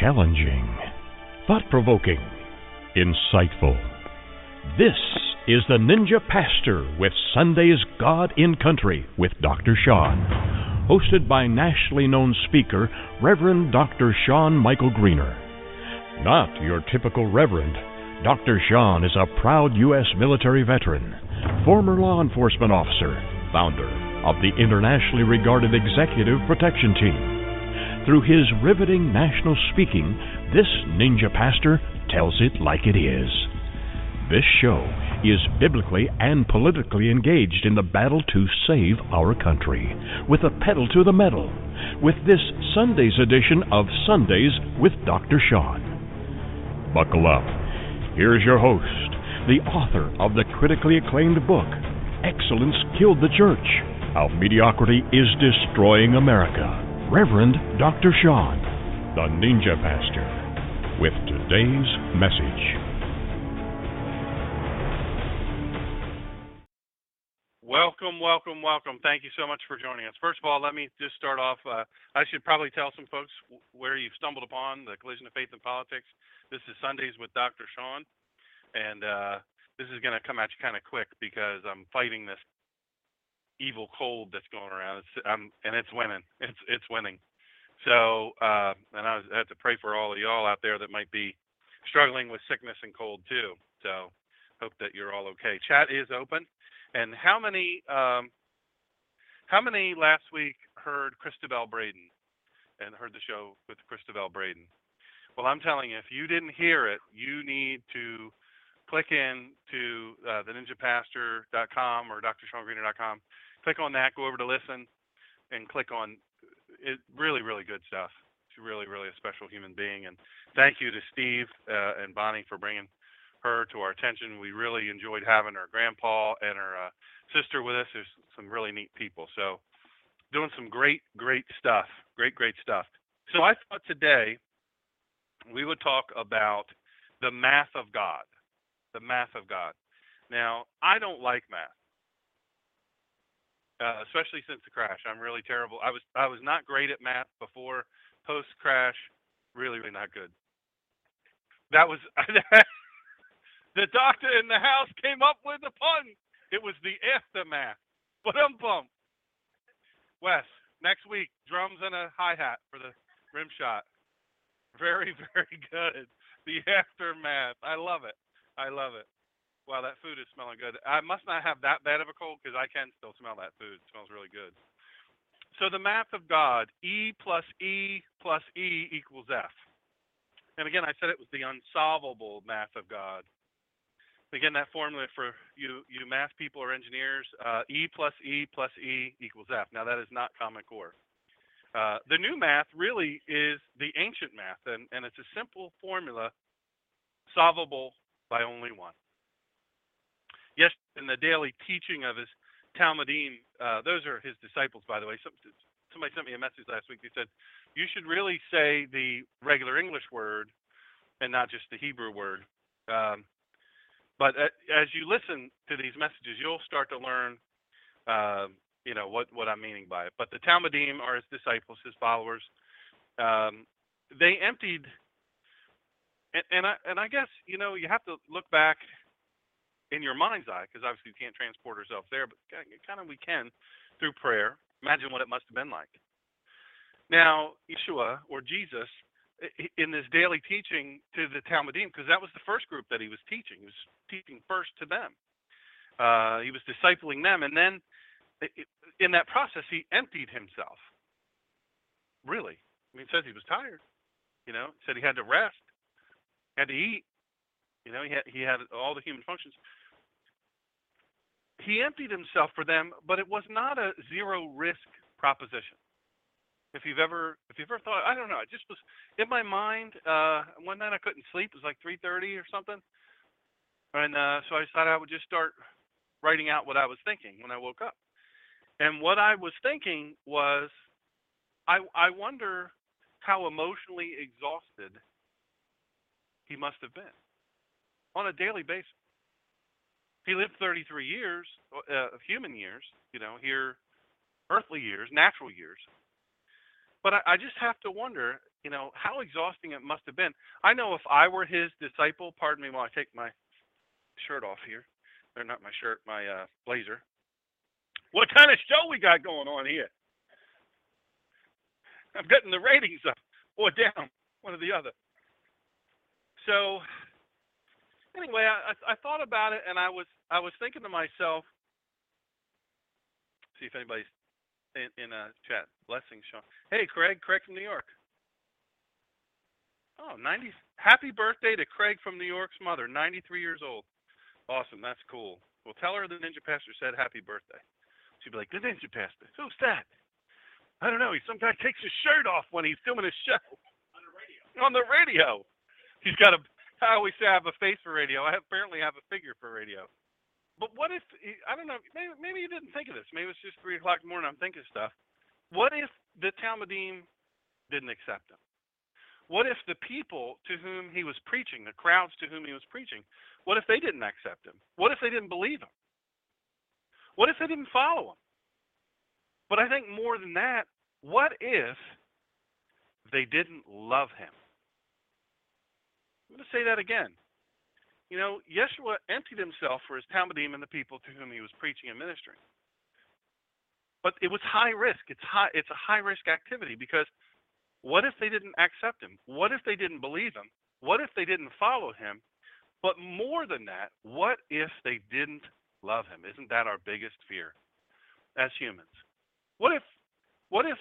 challenging, thought provoking, insightful. This is the Ninja Pastor with Sunday's God in Country with Dr. Sean, hosted by nationally known speaker Reverend Dr. Sean Michael Greener. Not your typical reverend. Dr. Sean is a proud U.S. military veteran, former law enforcement officer, founder of the internationally regarded Executive Protection Team. Through his riveting national speaking, this ninja pastor tells it like it is. This show is biblically and politically engaged in the battle to save our country, with a pedal to the metal, with this Sunday's edition of Sundays with Dr. Sean. Buckle up. Here's your host, the author of the critically acclaimed book, Excellence Killed the Church How Mediocrity is Destroying America. Reverend Dr. Sean, the Ninja Pastor, with today's message. Welcome, welcome, welcome. Thank you so much for joining us. First of all, let me just start off. Uh, I should probably tell some folks where you've stumbled upon the collision of faith and politics. This is Sundays with Dr. Sean, and uh, this is going to come at you kind of quick because I'm fighting this evil cold that's going around. It's um, and it's winning. It's it's winning. So uh, and I, was, I have to pray for all of y'all out there that might be struggling with sickness and cold too. So hope that you're all okay. Chat is open. And how many um, how many last week heard Christabel Braden and heard the show with Christabel Braden? Well, I'm telling you, if you didn't hear it, you need to click in to uh, the ninjapastor.com or drshawngreener.com click on that, go over to listen, and click on it. Really, really good stuff. She's really, really a special human being. And thank you to Steve uh, and Bonnie for bringing her to our attention. We really enjoyed having her grandpa and her uh, sister with us. There's some really neat people. So doing some great, great stuff. Great, great stuff. So I thought today we would talk about the math of God. The math of God. Now, I don't like math uh, especially since the crash. I'm really terrible. I was I was not great at math before. Post crash, really really not good. That was the doctor in the house came up with a pun. It was the aftermath. But I'm bummed. Wes, next week drums and a hi hat for the rim shot. Very very good. The aftermath. I love it. I love it. Wow, that food is smelling good. I must not have that bad of a cold because I can still smell that food. It smells really good. So the math of God, E plus E plus E equals F. And again, I said it was the unsolvable math of God. Again, that formula for you, you math people or engineers, uh, E plus E plus E equals F. Now that is not Common Core. Uh, the new math really is the ancient math, and, and it's a simple formula solvable by only one yes, in the daily teaching of his Talmidim, uh, those are his disciples, by the way. Some, somebody sent me a message last week. They said, you should really say the regular English word and not just the Hebrew word. Um, but uh, as you listen to these messages, you'll start to learn, uh, you know, what, what I'm meaning by it. But the Talmidim are his disciples, his followers. Um, they emptied, and, and I and I guess you know you have to look back in your mind's eye, because obviously you can't transport ourselves there, but kind of we can through prayer. Imagine what it must have been like. Now, Yeshua or Jesus, in this daily teaching to the Talmidim, because that was the first group that he was teaching. He was teaching first to them. Uh, he was discipling them, and then in that process, he emptied himself. Really, I mean, it says he was tired. You know, he said he had to rest, had to eat. You know, he had he had all the human functions he emptied himself for them, but it was not a zero risk proposition. If you've ever if you've ever thought, I don't know, it just was in my mind. Uh, one night I couldn't sleep. It was like 3:30 or something, and uh, so I decided I would just start writing out what I was thinking when I woke up. And what I was thinking was, I I wonder how emotionally exhausted he must have been on a daily basis he lived 33 years uh, of human years, you know, here, earthly years, natural years. But I, I just have to wonder you know, how exhausting it must have been. I know if I were his disciple, pardon me while I take my shirt off here, or not my shirt, my uh, blazer. What kind of show we got going on here? I'm getting the ratings up or down, one or the other. So, anyway, I, I thought about it, and I was I was thinking to myself, see if anybody's in, in a chat. Blessings, Sean. Hey, Craig. Craig from New York. Oh, 90. Happy birthday to Craig from New York's mother, 93 years old. Awesome. That's cool. Well, tell her the Ninja Pastor said happy birthday. She'd be like, the Ninja Pastor. Who's that? I don't know. He's some guy takes his shirt off when he's filming his show. On the radio. On the radio. He's got a. I always say I have a face for radio. I apparently have a figure for radio. But what if I don't know? Maybe maybe you didn't think of this. Maybe it's just three o'clock in the morning. I'm thinking stuff. What if the Talmidim didn't accept him? What if the people to whom he was preaching, the crowds to whom he was preaching, what if they didn't accept him? What if they didn't believe him? What if they didn't follow him? But I think more than that, what if they didn't love him? I'm going to say that again. You know, Yeshua emptied himself for his Talmidim and the people to whom he was preaching and ministering. But it was high risk. It's high. It's a high risk activity because what if they didn't accept him? What if they didn't believe him? What if they didn't follow him? But more than that, what if they didn't love him? Isn't that our biggest fear as humans? What if what if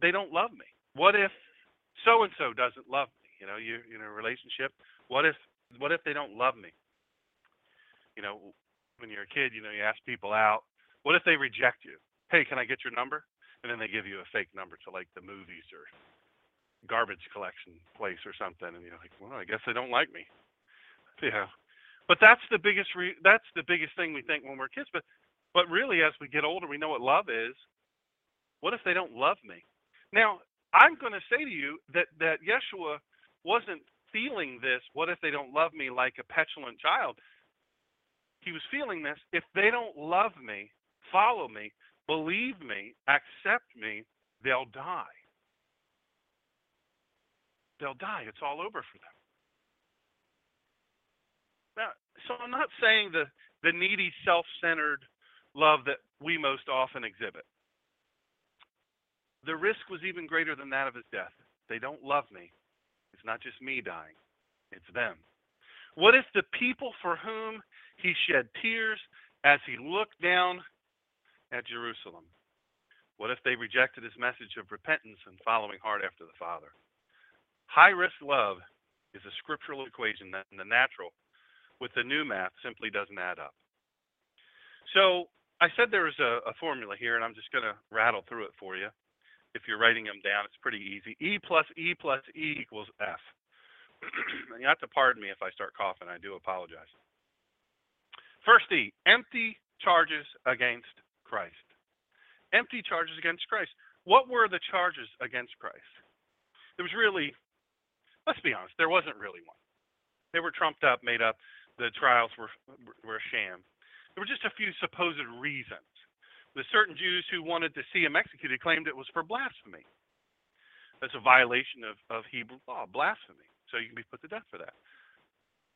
they don't love me? What if so and so doesn't love me? You know, you in a relationship. What if what if they don't love me? You know, when you're a kid, you know, you ask people out. What if they reject you? Hey, can I get your number? And then they give you a fake number to like the movies or garbage collection place or something, and you're like, well, I guess they don't like me. Yeah, but that's the biggest re- that's the biggest thing we think when we're kids. But but really, as we get older, we know what love is. What if they don't love me? Now, I'm going to say to you that that Yeshua wasn't feeling this, what if they don't love me like a petulant child? He was feeling this, if they don't love me, follow me, believe me, accept me, they'll die. They'll die. It's all over for them. Now, so I'm not saying the, the needy, self centered love that we most often exhibit. The risk was even greater than that of his death. They don't love me. It's not just me dying, it's them. What if the people for whom he shed tears as he looked down at Jerusalem? What if they rejected his message of repentance and following hard after the Father? High risk love is a scriptural equation that in the natural, with the new math, simply doesn't add up. So I said there was a, a formula here, and I'm just going to rattle through it for you if you're writing them down, it's pretty easy. E plus E plus E equals F. you have to pardon me if I start coughing. I do apologize. First E, empty charges against Christ. Empty charges against Christ. What were the charges against Christ? There was really, let's be honest, there wasn't really one. They were trumped up, made up. The trials were were a sham. There were just a few supposed reasons the certain Jews who wanted to see him executed claimed it was for blasphemy. That's a violation of, of Hebrew law, blasphemy. So you can be put to death for that.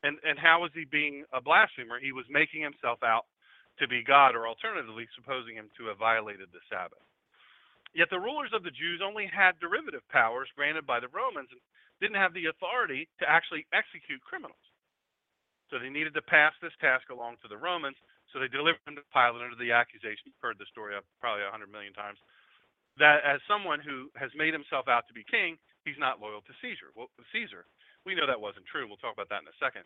And and how was he being a blasphemer? He was making himself out to be God, or alternatively, supposing him to have violated the Sabbath. Yet the rulers of the Jews only had derivative powers granted by the Romans and didn't have the authority to actually execute criminals. So they needed to pass this task along to the Romans, so they delivered him to Pilate under the accusation. You've heard the story uh, probably a hundred million times. That as someone who has made himself out to be king, he's not loyal to Caesar. Well, Caesar. We know that wasn't true. We'll talk about that in a second.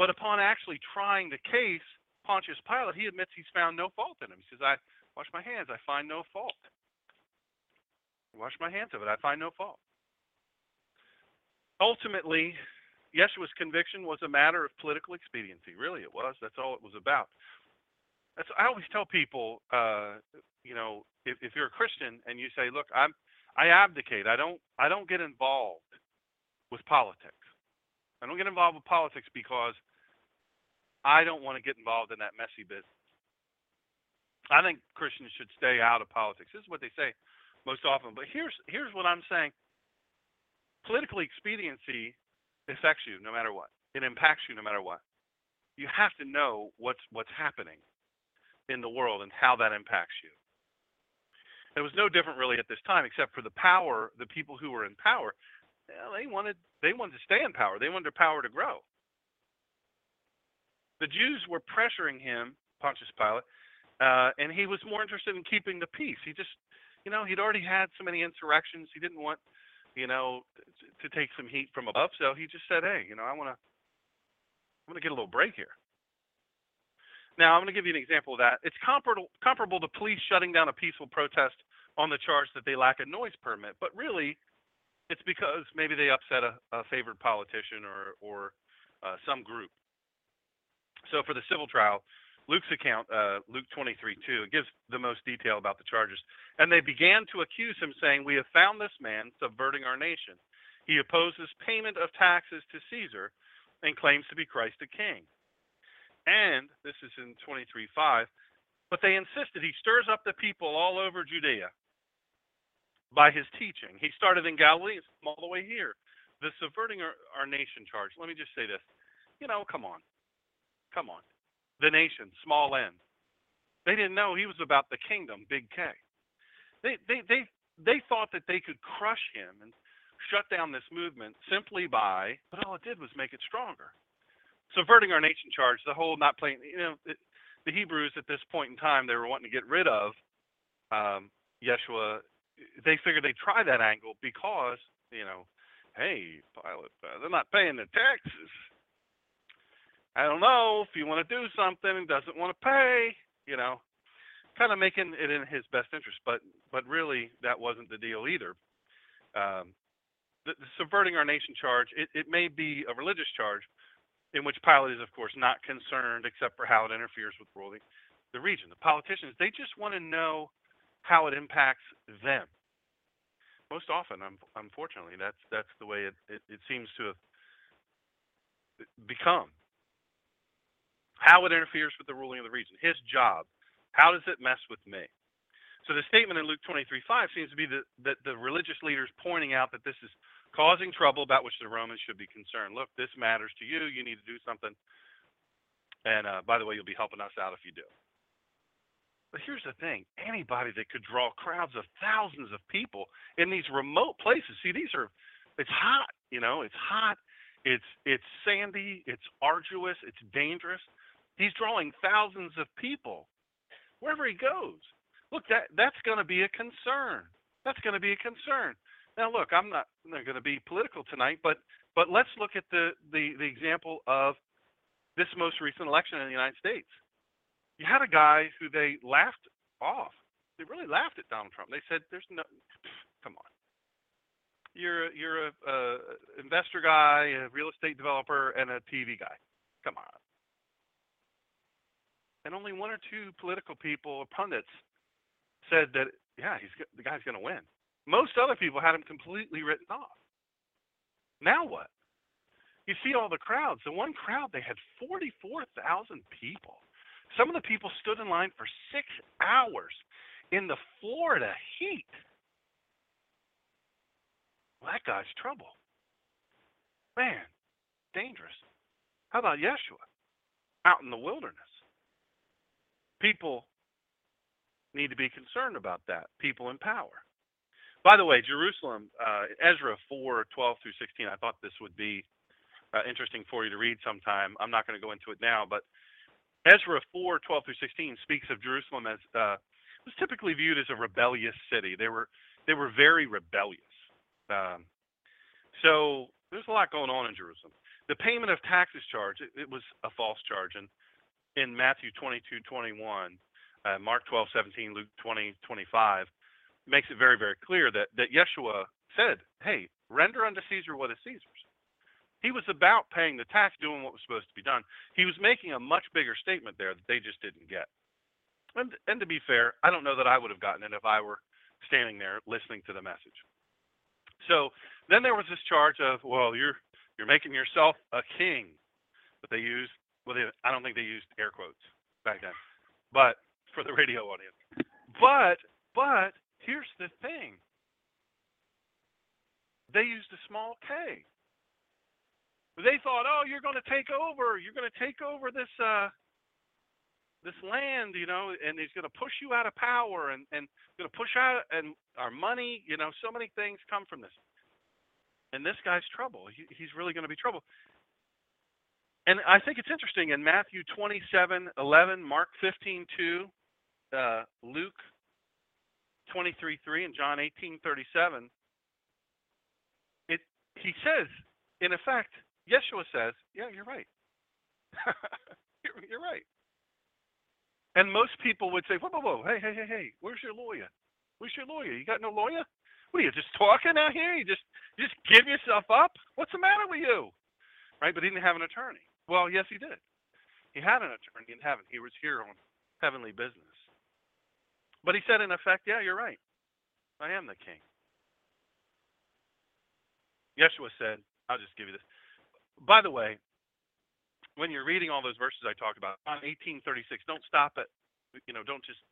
But upon actually trying the case, Pontius Pilate, he admits he's found no fault in him. He says, I wash my hands, I find no fault. Wash my hands of it, I find no fault. Ultimately, Yeshua's conviction was a matter of political expediency. Really, it was. That's all it was about. That's, I always tell people, uh, you know, if, if you're a Christian and you say, "Look, I'm, I abdicate. I don't, I don't get involved with politics. I don't get involved with politics because I don't want to get involved in that messy business." I think Christians should stay out of politics. This is what they say most often. But here's here's what I'm saying. political expediency affects you no matter what. It impacts you no matter what. You have to know what's what's happening in the world and how that impacts you. It was no different really at this time, except for the power, the people who were in power, they wanted they wanted to stay in power. They wanted their power to grow. The Jews were pressuring him, Pontius Pilate, uh, and he was more interested in keeping the peace. He just, you know, he'd already had so many insurrections. He didn't want, you know, to, take some heat from above. So he just said, "Hey, you know, I want to, I'm going to get a little break here." Now, I'm going to give you an example of that. It's comparable, comparable to police shutting down a peaceful protest on the charge that they lack a noise permit, but really, it's because maybe they upset a, a favored politician or or uh, some group. So for the civil trial, Luke's account, uh, Luke 23 2, it gives the most detail about the charges. And they began to accuse him, saying, We have found this man subverting our nation. He opposes payment of taxes to Caesar and claims to be Christ the King. And this is in 23 5, but they insisted he stirs up the people all over Judea by his teaching. He started in Galilee, all the way here. The subverting our, our nation charge. Let me just say this. You know, come on. Come on. The nation, small n. They didn't know he was about the kingdom, big K. They they they they thought that they could crush him and shut down this movement simply by, but all it did was make it stronger. Subverting our nation charge, the whole not playing, you know, the Hebrews at this point in time, they were wanting to get rid of um, Yeshua. They figured they'd try that angle because, you know, hey, Pilate, uh, they're not paying the taxes. I don't know if you want to do something and doesn't want to pay, you know, kind of making it in his best interest. But but really, that wasn't the deal either. Um, the, the subverting our nation charge, it, it may be a religious charge, in which Pilate is, of course, not concerned except for how it interferes with ruling the region. The politicians, they just want to know how it impacts them. Most often, unfortunately, that's that's the way it, it, it seems to have become how it interferes with the ruling of the region, his job. How does it mess with me? So the statement in Luke 23:5 seems to be that, the religious leaders pointing out that this is causing trouble about which the Romans should be concerned. Look, this matters to you. You need to do something. And uh, by the way, you'll be helping us out if you do. But here's the thing anybody that could draw crowds of thousands of people in these remote places, see, these are, it's hot, you know, it's hot, it's, it's sandy, it's arduous, it's dangerous. He's drawing thousands of people wherever he goes. Look, that that's going to be a concern. That's going to be a concern. Now, look, I'm not, not going to be political tonight, but but let's look at the, the the example of this most recent election in the United States. You had a guy who they laughed off. They really laughed at Donald Trump. They said, "There's no, come on, you're you're a, a investor guy, a real estate developer, and a TV guy. Come on." And only one or two political people or pundits said that yeah, he's the guy's going to win. Most other people had him completely written off. Now what? You see all the crowds. The one crowd they had 44,000 people. Some of the people stood in line for 6 hours in the Florida heat. Well, that guy's trouble. Man, dangerous. How about Yeshua? Out in the wilderness people need to be concerned about that. People in power. By the way, Jerusalem, uh, Ezra 4, 12 through 16, I thought this would be uh, interesting for you to read sometime. I'm not going to go into it now, but Ezra 4, 12 through 16 speaks of Jerusalem as uh, was typically viewed as a rebellious city. They were they were very rebellious. Um, so there's a lot going on in Jerusalem. The payment of taxes charge, it, it was a false charge, and in Matthew 22, 21, uh, Mark 12, 17, Luke 20, 25, makes it very, very clear that, that Yeshua said, hey, render unto Caesar what is Caesar's. He was about paying the tax, doing what was supposed to be done. He was making a much bigger statement there that they just didn't get. And, and to be fair, I don't know that I would have gotten it if I were standing there listening to the message. So then there was this charge of, well, you're you're making yourself a king, but they used well, they, I don't think they used air quotes back then, but for the radio audience. But but here's the thing. They used a small k. They thought, oh, you're going to take over. You're going to take over this uh, this land, you know, and he's going to push you out of power and and going to push out and our money, you know, so many things come from this. And this guy's trouble. He, he's really going to be trouble. And I think it's interesting in Matthew 27, 11, Mark 15, 2, uh, Luke 23, 3, and John 18, 37. It, he says, in effect, Yeshua says, yeah, you're right. you're, you're right. And most people would say, whoa, whoa, whoa, hey, hey, hey, hey, where's your lawyer? Where's your lawyer? You got no lawyer? What are you just talking out here? You just you just give yourself up? What's the matter with you? Right? But he didn't have an attorney. Well, yes, he did. He had an attorney in heaven. He was here on heavenly business. But he said, in effect, yeah, you're right. I am the king. Yeshua said, I'll just give you this. By the way, when you're reading all those verses I talked about, on 1836, don't stop at, you know, don't just,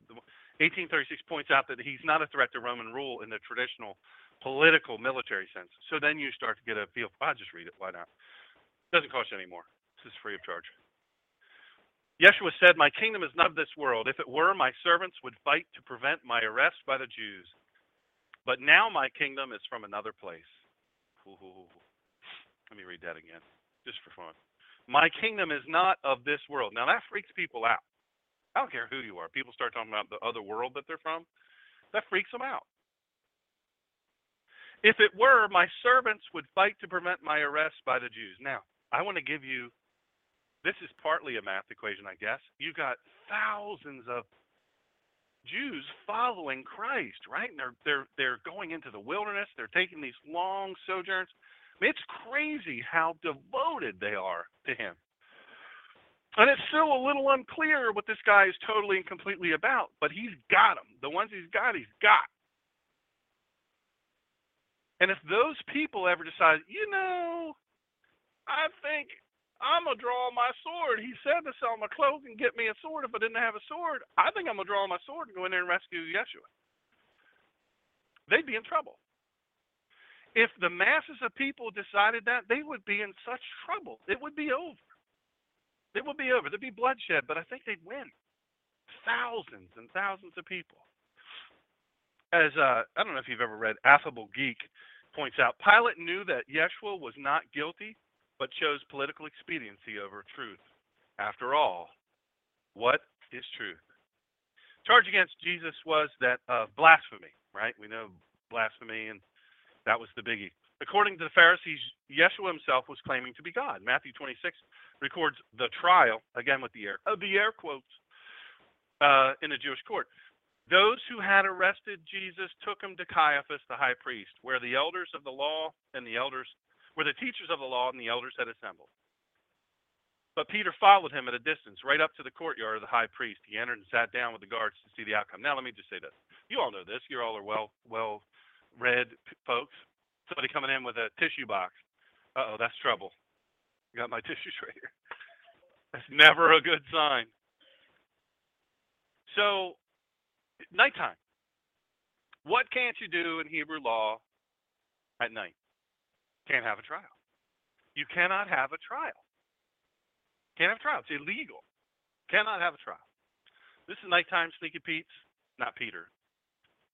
1836 points out that he's not a threat to Roman rule in the traditional political military sense. So then you start to get a feel, I'll just read it, why not? Doesn't cost you any more. Is free of charge. Yeshua said, My kingdom is not of this world. If it were, my servants would fight to prevent my arrest by the Jews. But now my kingdom is from another place. Ooh. Let me read that again, just for fun. My kingdom is not of this world. Now that freaks people out. I don't care who you are. People start talking about the other world that they're from. That freaks them out. If it were, my servants would fight to prevent my arrest by the Jews. Now, I want to give you this is partly a math equation, I guess. You got thousands of Jews following Christ, right? And they're they're they're going into the wilderness. They're taking these long sojourns. I mean, it's crazy how devoted they are to him. And it's still a little unclear what this guy is totally and completely about, but he's got them. The ones he's got, he's got. And if those people ever decide, you know, I think I'm gonna draw my sword. He said to sell my clothes and get me a sword if I didn't have a sword. I think I'm gonna draw my sword and go in there and rescue Yeshua. They'd be in trouble. If the masses of people decided that, they would be in such trouble. It would be over. It would be over. There'd be bloodshed, but I think they'd win. Thousands and thousands of people. As uh, I don't know if you've ever read Affable Geek points out, Pilate knew that Yeshua was not guilty but chose political expediency over truth. After all, what is truth? Charge against Jesus was that of blasphemy, right? We know blasphemy, and that was the biggie. According to the Pharisees, Yeshua himself was claiming to be God. Matthew 26 records the trial, again with the air, uh, the air quotes, uh, in a Jewish court. Those who had arrested Jesus took him to Caiaphas, the high priest, where the elders of the law and the elders where the teachers of the law and the elders had assembled. But Peter followed him at a distance, right up to the courtyard of the high priest. He entered and sat down with the guards to see the outcome. Now, let me just say this: you all know this. You all are well, well read folks. Somebody coming in with a tissue box. Uh oh, that's trouble. got my tissues right here. That's never a good sign. So, nighttime. What can't you do in Hebrew law at night? Can't have a trial. You cannot have a trial. Can't have a trial. It's illegal. Cannot have a trial. This is nighttime sneaky Pete's, not Peter,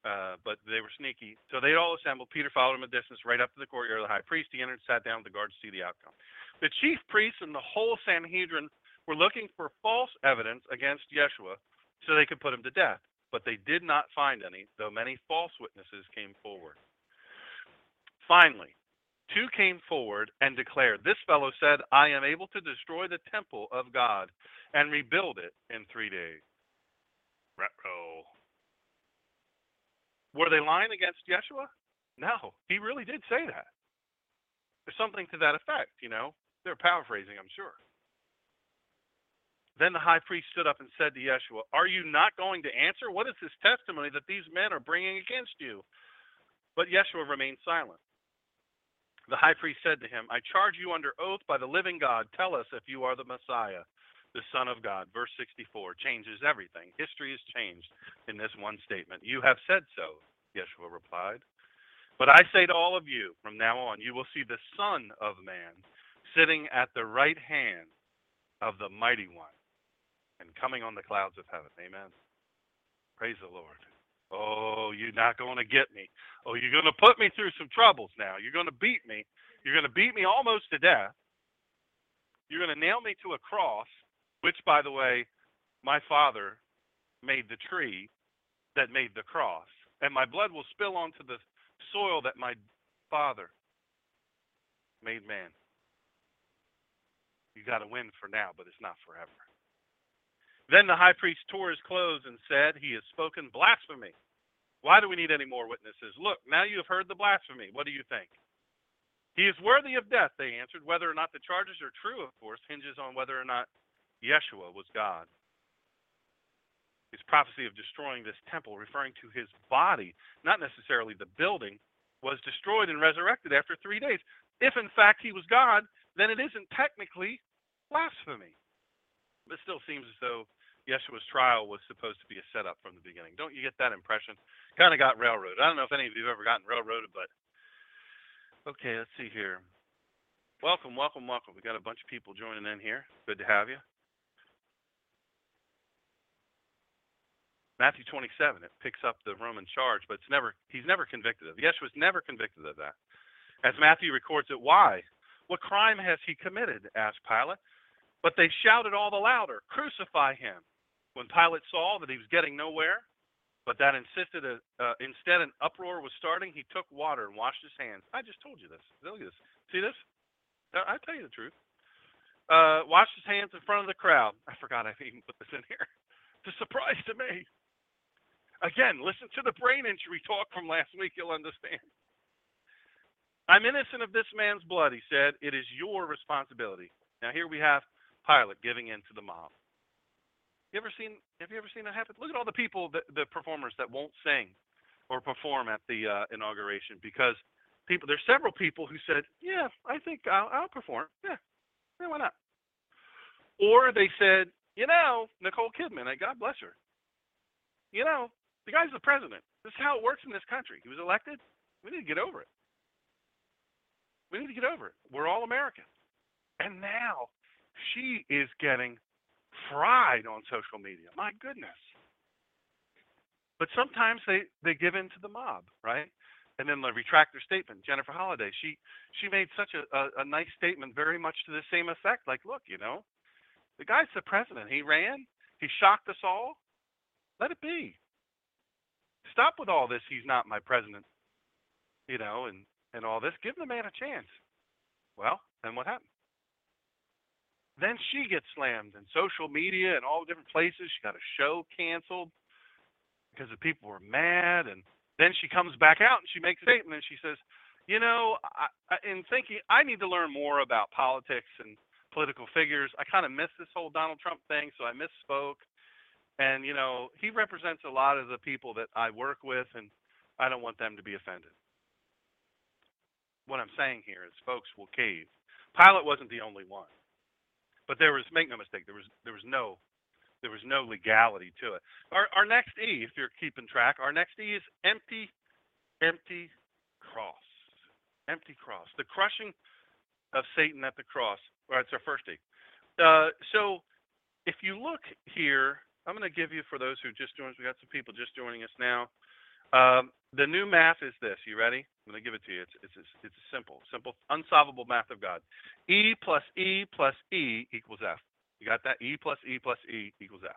uh, but they were sneaky. So they all assembled. Peter followed him a distance right up to the courtyard of the high priest. He entered, sat down with the guard to see the outcome. The chief priests and the whole Sanhedrin were looking for false evidence against Yeshua so they could put him to death. But they did not find any, though many false witnesses came forward. Finally, Two came forward and declared, This fellow said, I am able to destroy the temple of God and rebuild it in three days. Retro. Were they lying against Yeshua? No, he really did say that. There's something to that effect, you know. They're paraphrasing, I'm sure. Then the high priest stood up and said to Yeshua, Are you not going to answer? What is this testimony that these men are bringing against you? But Yeshua remained silent. The high priest said to him, I charge you under oath by the living God, tell us if you are the Messiah, the Son of God. Verse 64 changes everything. History is changed in this one statement. You have said so, Yeshua replied. But I say to all of you, from now on, you will see the Son of Man sitting at the right hand of the Mighty One and coming on the clouds of heaven. Amen. Praise the Lord. Oh, you're not going to get me. Oh, you're going to put me through some troubles now. You're going to beat me. You're going to beat me almost to death. You're going to nail me to a cross, which, by the way, my father made the tree that made the cross. And my blood will spill onto the soil that my father made man. You got to win for now, but it's not forever. Then the high priest tore his clothes and said, He has spoken blasphemy. Why do we need any more witnesses? Look, now you have heard the blasphemy. What do you think? He is worthy of death, they answered. Whether or not the charges are true, of course, hinges on whether or not Yeshua was God. His prophecy of destroying this temple, referring to his body, not necessarily the building, was destroyed and resurrected after three days. If in fact he was God, then it isn't technically blasphemy. But it still seems as though Yeshua's trial was supposed to be a setup from the beginning. Don't you get that impression? Kind of got railroaded. I don't know if any of you have ever gotten railroaded, but okay, let's see here. Welcome, welcome, welcome. We got a bunch of people joining in here. Good to have you. Matthew 27, it picks up the Roman charge, but it's never he's never convicted of. Yeshua's never convicted of that. As Matthew records it, why? What crime has he committed? asked Pilate. But they shouted all the louder, Crucify him. When Pilate saw that he was getting nowhere, but that insisted a, uh, instead an uproar was starting, he took water and washed his hands. I just told you this. Look at this. See this? I tell you the truth. Uh, washed his hands in front of the crowd. I forgot I even put this in here. It's a surprise to me. Again, listen to the brain injury talk from last week. You'll understand. I'm innocent of this man's blood, he said. It is your responsibility. Now here we have Pilate giving in to the mob. You ever seen? Have you ever seen that happen? Look at all the people, the, the performers that won't sing or perform at the uh, inauguration because people. There's several people who said, "Yeah, I think I'll, I'll perform. Yeah, yeah, why not?" Or they said, "You know, Nicole Kidman. God bless her. You know, the guy's the president. This is how it works in this country. He was elected. We need to get over it. We need to get over it. We're all Americans. And now she is getting fried on social media. My goodness. But sometimes they, they give in to the mob, right? And then they retract their statement. Jennifer Holliday, she she made such a, a, a nice statement, very much to the same effect. Like, look, you know, the guy's the president. He ran. He shocked us all. Let it be. Stop with all this. He's not my president. You know, and and all this. Give the man a chance. Well, then what happened? Then she gets slammed in social media and all different places. She got a show canceled because the people were mad. And then she comes back out and she makes a statement and she says, you know, I, in thinking, I need to learn more about politics and political figures. I kind of missed this whole Donald Trump thing, so I misspoke. And you know, he represents a lot of the people that I work with, and I don't want them to be offended. What I'm saying here is, folks will cave. Pilate wasn't the only one. But there was, make no mistake, there was there was no there was no legality to it. Our our next E, if you're keeping track, our next E is empty, empty cross, empty cross. The crushing of Satan at the cross. Well, it's our first E. Uh, so if you look here, I'm going to give you for those who just joined us. We got some people just joining us now. Um, the new math is this. You ready? I'm going to give it to you. It's it's it's simple, simple, unsolvable math of God. E plus E plus E equals F. You got that? E plus E plus E equals F.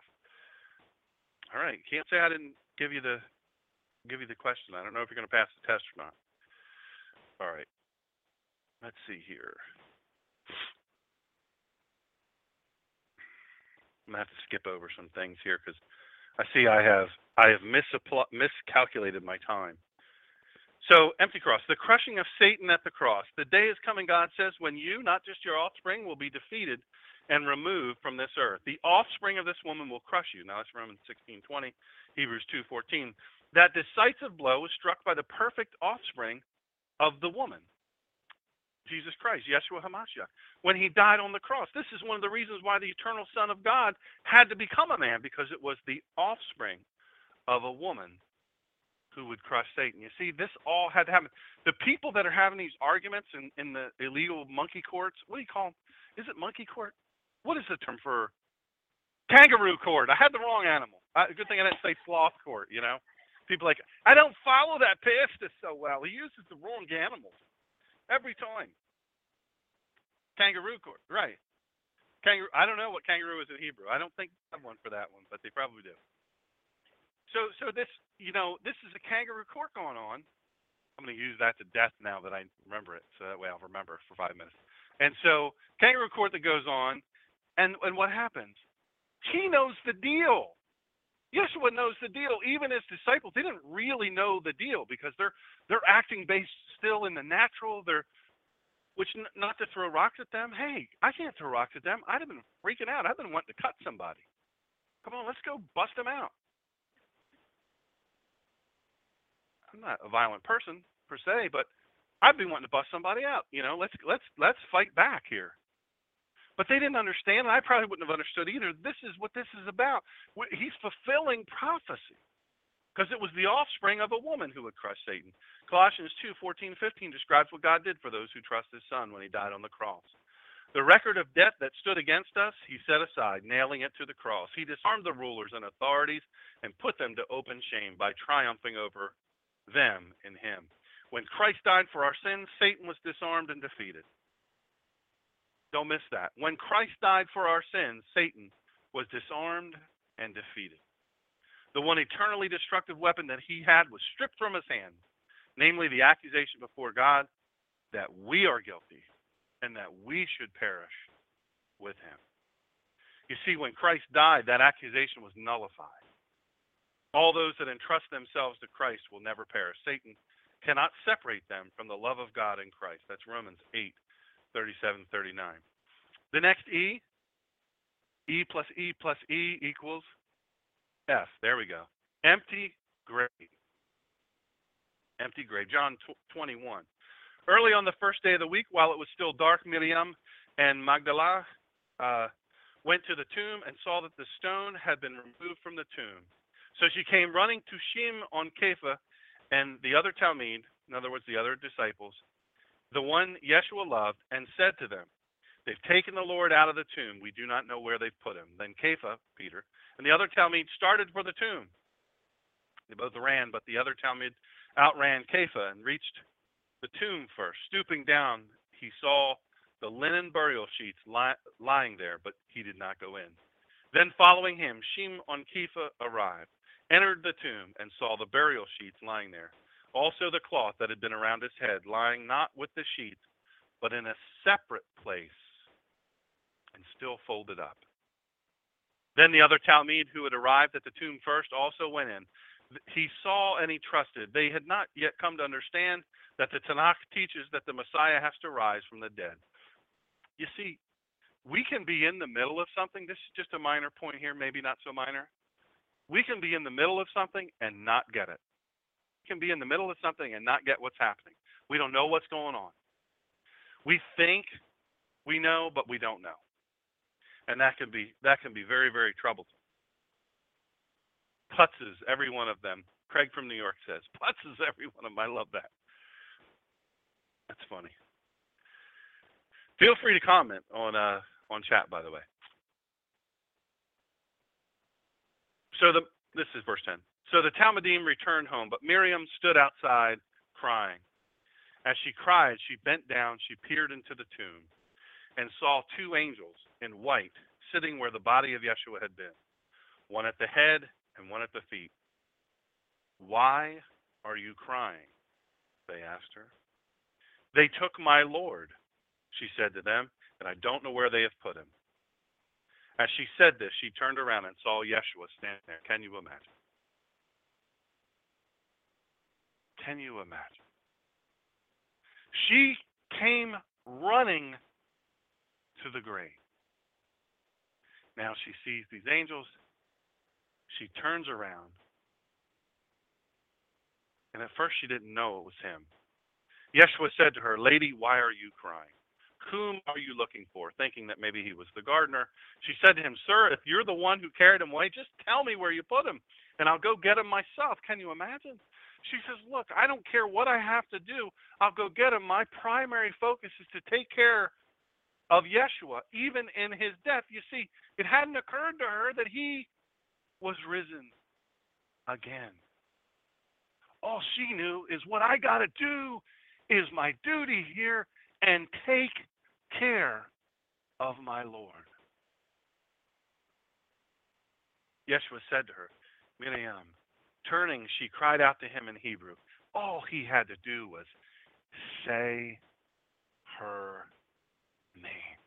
All right. Can't say I didn't give you the give you the question. I don't know if you're going to pass the test or not. All right. Let's see here. I'm gonna have to skip over some things here because I see I have I have miscalculated my time. So, empty cross, the crushing of Satan at the cross. The day is coming, God says, when you, not just your offspring, will be defeated and removed from this earth. The offspring of this woman will crush you. Now that's Romans 16:20, Hebrews 2:14. That decisive blow was struck by the perfect offspring of the woman, Jesus Christ, Yeshua HaMashiach, when he died on the cross. This is one of the reasons why the eternal Son of God had to become a man, because it was the offspring of a woman who would crush Satan. You see, this all had to happen. The people that are having these arguments in, in the illegal monkey courts, what do you call them? Is it monkey court? What is the term for kangaroo court? I had the wrong animal. Uh, good thing I didn't say sloth court, you know? People like, I don't follow that pastor so well. He uses the wrong animals every time. Kangaroo court, right. Kangaroo, I don't know what kangaroo is in Hebrew. I don't think they have one for that one, but they probably do. So, so this, you know, this is a kangaroo court going on. I'm going to use that to death now that I remember it, so that way I'll remember for five minutes. And so, kangaroo court that goes on, and and what happens? He knows the deal. Yeshua knows the deal. Even his disciples, they didn't really know the deal because they're they're acting based still in the natural. They're which not to throw rocks at them. Hey, I can't throw rocks at them. I'd have been freaking out. I've been wanting to cut somebody. Come on, let's go bust them out. I'm not a violent person per se, but I've been wanting to bust somebody out. You know, let's let's let's fight back here. But they didn't understand, and I probably wouldn't have understood either. This is what this is about. He's fulfilling prophecy because it was the offspring of a woman who would crush Satan. Colossians 2 14, 15 describes what God did for those who trust his son when he died on the cross. The record of debt that stood against us, he set aside, nailing it to the cross. He disarmed the rulers and authorities and put them to open shame by triumphing over them in him. When Christ died for our sins, Satan was disarmed and defeated. Don't miss that. When Christ died for our sins, Satan was disarmed and defeated. The one eternally destructive weapon that he had was stripped from his hand, namely the accusation before God that we are guilty and that we should perish with him. You see, when Christ died, that accusation was nullified. All those that entrust themselves to Christ will never perish. Satan cannot separate them from the love of God in Christ. That's Romans 8, 37, 39. The next E, E plus E plus E equals F. There we go. Empty grave. Empty grave. John 21. Early on the first day of the week, while it was still dark, Miriam and Magdala uh, went to the tomb and saw that the stone had been removed from the tomb. So she came running to Shimon Kepha and the other Talmid, in other words, the other disciples, the one Yeshua loved, and said to them, They've taken the Lord out of the tomb. We do not know where they've put him. Then Kepha, Peter, and the other Talmid started for the tomb. They both ran, but the other Talmid outran Kepha and reached the tomb first. Stooping down, he saw the linen burial sheets li- lying there, but he did not go in. Then, following him, Shimon Kepha arrived entered the tomb and saw the burial sheets lying there, also the cloth that had been around his head lying not with the sheets, but in a separate place and still folded up. Then the other Talmid who had arrived at the tomb first also went in. He saw and he trusted. They had not yet come to understand that the Tanakh teaches that the Messiah has to rise from the dead. You see, we can be in the middle of something. This is just a minor point here, maybe not so minor. We can be in the middle of something and not get it. We can be in the middle of something and not get what's happening. We don't know what's going on. We think we know, but we don't know. And that can be that can be very, very troublesome. Putzes, every one of them. Craig from New York says, putzes, every one of them. I love that. That's funny. Feel free to comment on uh, on chat, by the way. So the this is verse 10. So the Talmidim returned home, but Miriam stood outside crying. As she cried, she bent down, she peered into the tomb, and saw two angels in white sitting where the body of Yeshua had been, one at the head and one at the feet. Why are you crying? They asked her. They took my Lord, she said to them, and I don't know where they have put him. As she said this, she turned around and saw Yeshua standing there. Can you imagine? Can you imagine? She came running to the grave. Now she sees these angels. She turns around. And at first she didn't know it was him. Yeshua said to her, Lady, why are you crying? Whom are you looking for? Thinking that maybe he was the gardener. She said to him, Sir, if you're the one who carried him away, just tell me where you put him, and I'll go get him myself. Can you imagine? She says, Look, I don't care what I have to do. I'll go get him. My primary focus is to take care of Yeshua, even in his death. You see, it hadn't occurred to her that he was risen again. All she knew is what I got to do is my duty here and take care of my Lord. Yeshua said to her, Miriam, turning, she cried out to him in Hebrew. All he had to do was say her name.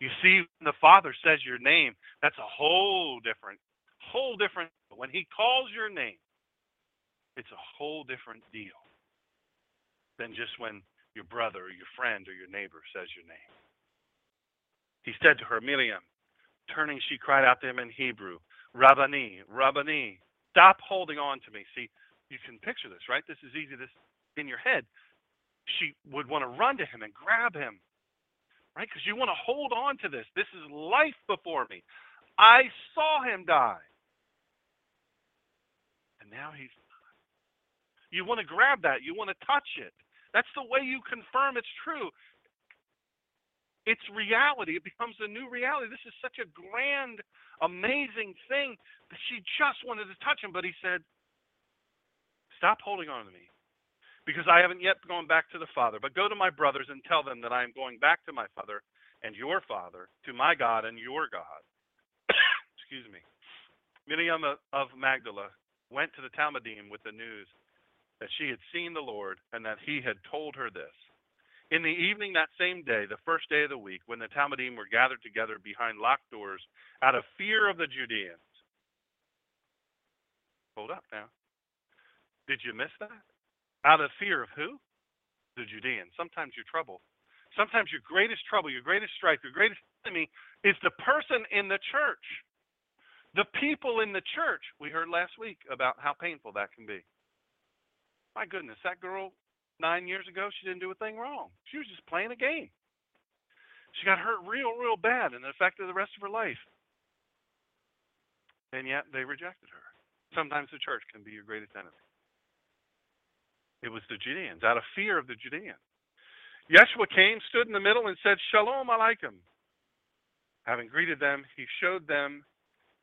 You see, when the Father says your name, that's a whole different, whole different. When He calls your name, it's a whole different deal than just when your brother or your friend or your neighbor says your name. He said to her, Miriam, turning, she cried out to him in Hebrew, Rabbani, Rabbani, stop holding on to me. See, you can picture this, right? This is easy this in your head. She would want to run to him and grab him, right? Because you want to hold on to this. This is life before me. I saw him die. And now he's you want to grab that. You want to touch it. That's the way you confirm it's true. It's reality. It becomes a new reality. This is such a grand, amazing thing that she just wanted to touch him, but he said, Stop holding on to me because I haven't yet gone back to the Father. But go to my brothers and tell them that I am going back to my Father and your Father, to my God and your God. Excuse me. Miriam of Magdala went to the Talmidim with the news that she had seen the Lord and that he had told her this. In the evening that same day, the first day of the week, when the Talmidim were gathered together behind locked doors out of fear of the Judeans. Hold up now. Did you miss that? Out of fear of who? The Judeans. Sometimes your trouble. Sometimes your greatest trouble, your greatest strife, your greatest enemy is the person in the church. The people in the church. We heard last week about how painful that can be. My goodness, that girl nine years ago, she didn't do a thing wrong. She was just playing a game. She got hurt real, real bad, and it affected the rest of her life. And yet they rejected her. Sometimes the church can be your greatest enemy. It was the Judeans, out of fear of the Judeans. Yeshua came, stood in the middle, and said, Shalom Aleichem. Having greeted them, he showed them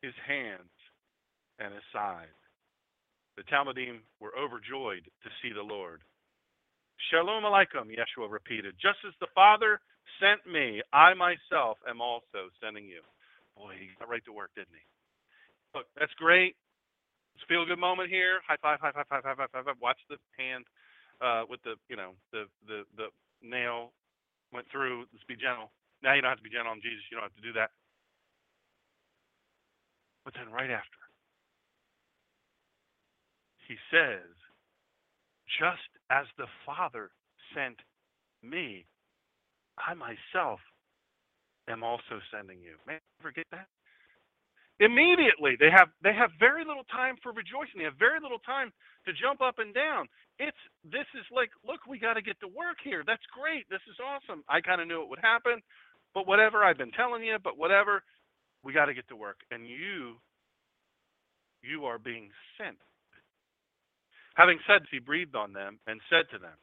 his hands and his side. The Talmidim were overjoyed to see the Lord. Shalom Aleichem, Yeshua repeated. Just as the Father sent me, I myself am also sending you. Boy, he got right to work, didn't he? Look, that's great. It's feel good moment here. High five, high five, high five, high five, high five. Watch the hand uh, with the, you know, the, the, the nail went through. Let's be gentle. Now you don't have to be gentle on Jesus. You don't have to do that. But then right after, he says, just as the Father sent me, I myself am also sending you. May I forget that? Immediately, they have they have very little time for rejoicing. They have very little time to jump up and down. It's this is like, look, we got to get to work here. That's great. This is awesome. I kind of knew it would happen, but whatever. I've been telling you, but whatever. We got to get to work. And you, you are being sent Having said, he breathed on them and said to them,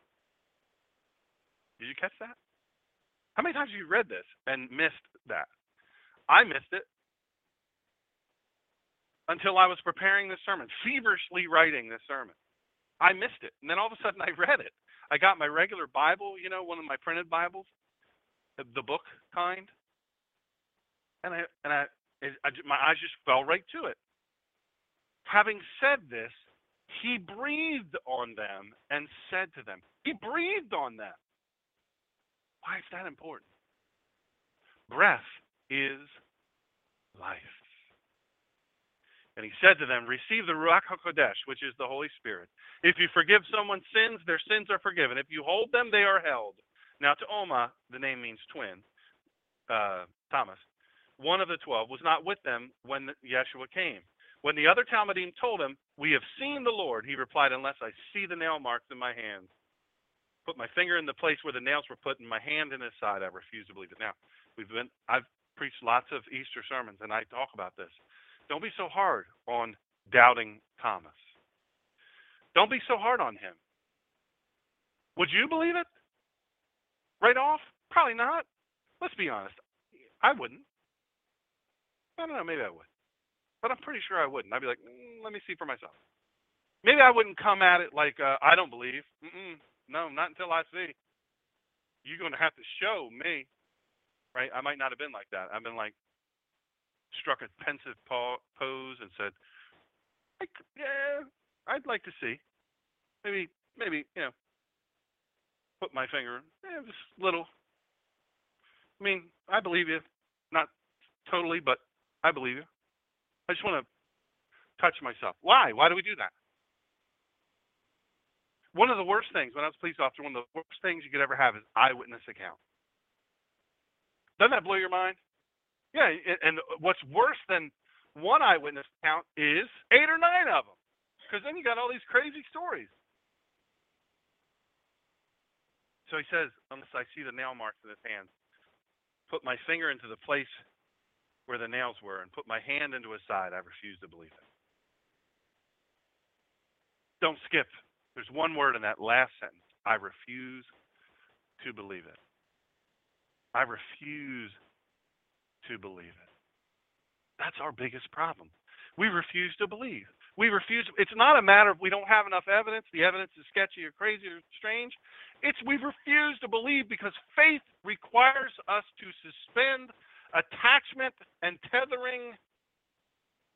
Did you catch that? How many times have you read this and missed that? I missed it until I was preparing this sermon, feverishly writing this sermon. I missed it. And then all of a sudden I read it. I got my regular Bible, you know, one of my printed Bibles, the book kind. And I and I, I my eyes just fell right to it. Having said this, he breathed on them and said to them, He breathed on them. Why is that important? Breath is life. And he said to them, Receive the Ruach HaKodesh, which is the Holy Spirit. If you forgive someone's sins, their sins are forgiven. If you hold them, they are held. Now, T'oma, the name means twin, uh, Thomas, one of the twelve, was not with them when Yeshua came. When the other Talmidim told him, We have seen the Lord, he replied, Unless I see the nail marks in my hands, put my finger in the place where the nails were put, and my hand in his side, I refuse to believe it. Now, we've been I've preached lots of Easter sermons, and I talk about this. Don't be so hard on doubting Thomas. Don't be so hard on him. Would you believe it? Right off? Probably not. Let's be honest. I wouldn't. I don't know. Maybe I would. But I'm pretty sure I wouldn't. I'd be like, mm, let me see for myself. Maybe I wouldn't come at it like uh, I don't believe. Mm-mm, no, not until I see. You're going to have to show me, right? I might not have been like that. I've been like, struck a pensive pose and said, yeah, I'd like to see. Maybe, maybe, you know, put my finger, yeah, just little. I mean, I believe you. Not totally, but I believe you. I just want to touch myself. Why? Why do we do that? One of the worst things when I was a police officer, one of the worst things you could ever have is eyewitness account. Doesn't that blow your mind? Yeah, and what's worse than one eyewitness account is eight or nine of them, because then you got all these crazy stories. So he says, unless I see the nail marks in his hands, put my finger into the place where the nails were and put my hand into his side, I refuse to believe it. Don't skip. There's one word in that last sentence. I refuse to believe it. I refuse to believe it. That's our biggest problem. We refuse to believe. We refuse. It's not a matter of we don't have enough evidence. The evidence is sketchy or crazy or strange. It's we refuse to believe because faith requires us to suspend attachment and tethering,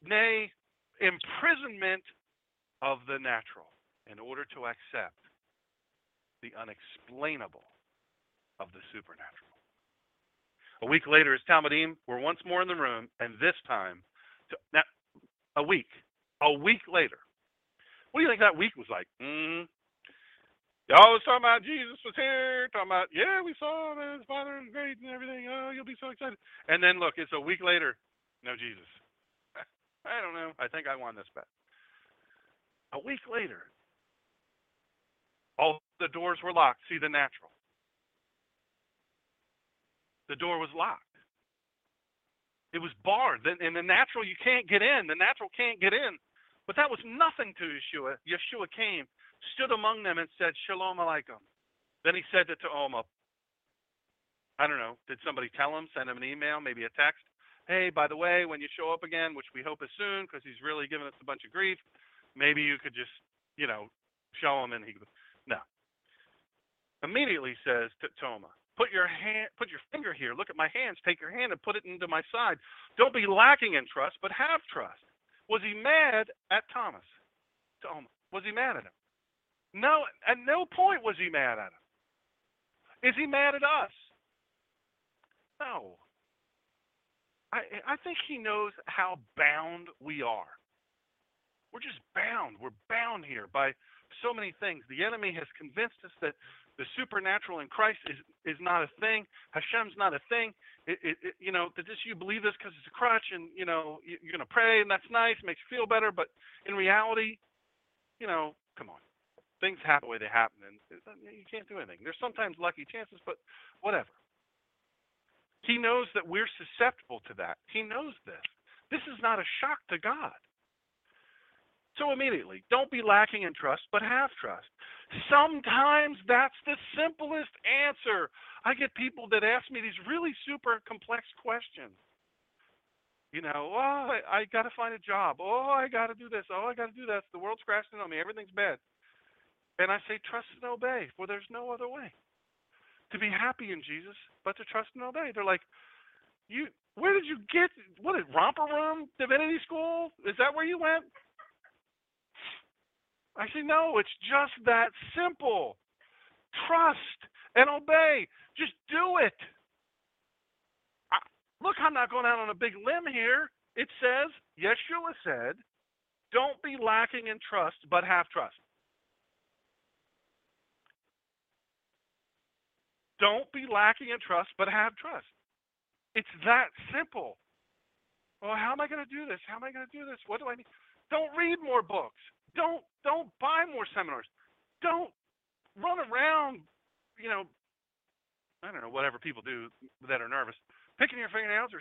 nay, imprisonment of the natural in order to accept the unexplainable of the supernatural. A week later, as Talmidim were once more in the room, and this time, to, now, a week, a week later. What do you think that week was like? Mm-hmm. Y'all was talking about Jesus was here, talking about, yeah, we saw him, and his father is great and everything. Oh, you'll be so excited. And then look, it's a week later, no Jesus. I don't know. I think I won this bet. A week later, all the doors were locked. See the natural. The door was locked. It was barred. In the natural, you can't get in. The natural can't get in. But that was nothing to Yeshua. Yeshua came stood among them and said, Shalom Aleichem. Then he said it T'oma, I don't know, did somebody tell him, send him an email, maybe a text? Hey, by the way, when you show up again, which we hope is soon because he's really giving us a bunch of grief, maybe you could just, you know, show him and he no. Immediately says to T'oma, put your hand put your finger here, look at my hands, take your hand and put it into my side. Don't be lacking in trust, but have trust. Was he mad at Thomas? Was he mad at him? No, at no point was he mad at him. Is he mad at us? No. I I think he knows how bound we are. We're just bound. We're bound here by so many things. The enemy has convinced us that the supernatural in Christ is is not a thing. Hashem's not a thing. It, it, it you know that just you believe this because it's a crutch, and you know you're gonna pray, and that's nice, makes you feel better. But in reality, you know, come on things happen the way they happen, and you can't do anything. There's sometimes lucky chances, but whatever. He knows that we're susceptible to that. He knows this. This is not a shock to God. So immediately, don't be lacking in trust, but have trust. Sometimes that's the simplest answer. I get people that ask me these really super complex questions. You know, oh, I, I got to find a job. Oh, I got to do this. Oh, I got to do this. The world's crashing on me. Everything's bad. And I say, trust and obey, for there's no other way to be happy in Jesus but to trust and obey. They're like, you, where did you get? What is romper room divinity school? Is that where you went? I say, no, it's just that simple. Trust and obey. Just do it. I, look, I'm not going out on a big limb here. It says, Yeshua said, don't be lacking in trust, but have trust. Don't be lacking in trust, but have trust. It's that simple. Well, how am I going to do this? How am I going to do this? What do I need? Don't read more books. Don't don't buy more seminars. Don't run around, you know, I don't know, whatever people do that are nervous, picking your fingernails or,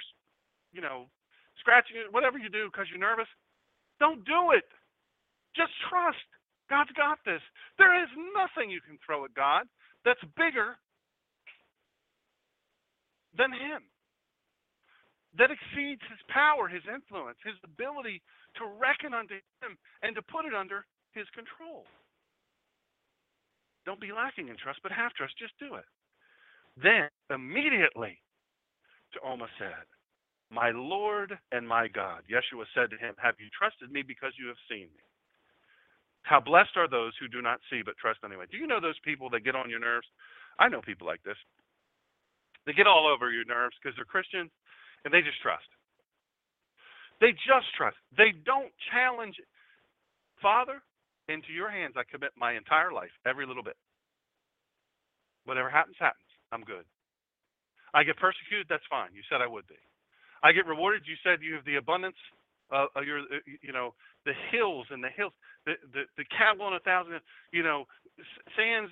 you know, scratching it, whatever you do because you're nervous. Don't do it. Just trust. God's got this. There is nothing you can throw at God that's bigger than Him, that exceeds His power, His influence, His ability to reckon unto Him and to put it under His control. Don't be lacking in trust, but have trust. Just do it. Then, immediately, T'oma said, My Lord and my God. Yeshua said to him, Have you trusted me because you have seen me? How blessed are those who do not see but trust anyway. Do you know those people that get on your nerves? I know people like this. They get all over your nerves because they're Christians and they just trust. They just trust. They don't challenge. Father, into your hands I commit my entire life, every little bit. Whatever happens, happens. I'm good. I get persecuted, that's fine. You said I would be. I get rewarded, you said you have the abundance uh, of your, uh, you know, the hills and the hills, the, the, the cattle on a thousand, you know, sands,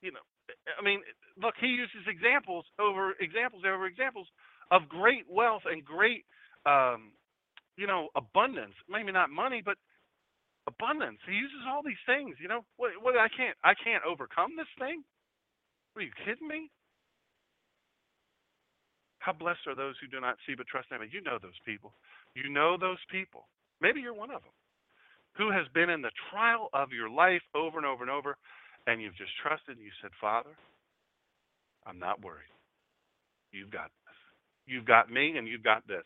you know, I mean, look, he uses examples over examples over examples of great wealth and great, um, you know, abundance. Maybe not money, but abundance. He uses all these things. You know, what? What? I can't. I can't overcome this thing. Are you kidding me? How blessed are those who do not see but trust Him? You know those people. You know those people. Maybe you're one of them who has been in the trial of your life over and over and over, and you've just trusted and you said, Father, I'm not worried. You've got this. You've got me, and you've got this.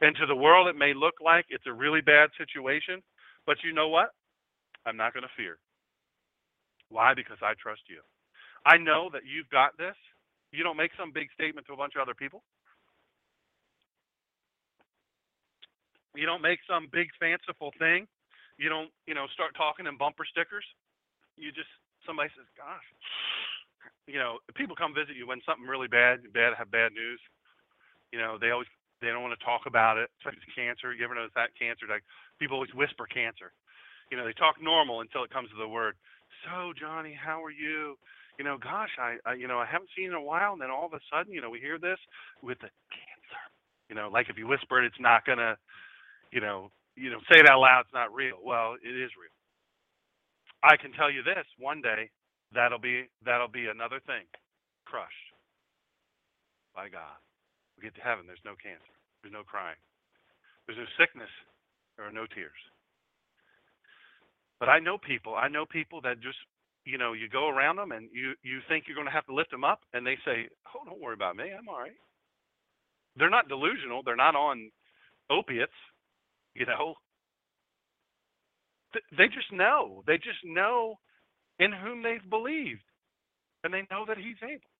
And to the world, it may look like it's a really bad situation, but you know what? I'm not going to fear. Why? Because I trust you. I know that you've got this. You don't make some big statement to a bunch of other people. You don't make some big fanciful thing. You don't, you know, start talking in bumper stickers. You just somebody says, "Gosh, you know, people come visit you when something really bad, bad have bad news. You know, they always they don't want to talk about it. It's cancer. You ever notice that cancer? Like people always whisper cancer. You know, they talk normal until it comes to the word. So Johnny, how are you? You know, gosh, I, I you know I haven't seen in a while, and then all of a sudden, you know, we hear this with the cancer. You know, like if you whisper it, it's not gonna, you know, you know, say it out loud. It's not real. Well, it is real. I can tell you this: one day, that'll be that'll be another thing, crushed by God. We get to heaven, there's no cancer, there's no crying, there's no sickness, there are no tears. But I know people, I know people that just, you know, you go around them and you you think you're going to have to lift them up, and they say, "Oh, don't worry about me, I'm all right." They're not delusional. They're not on opiates, you know. They just know. They just know in whom they've believed, and they know that He's able.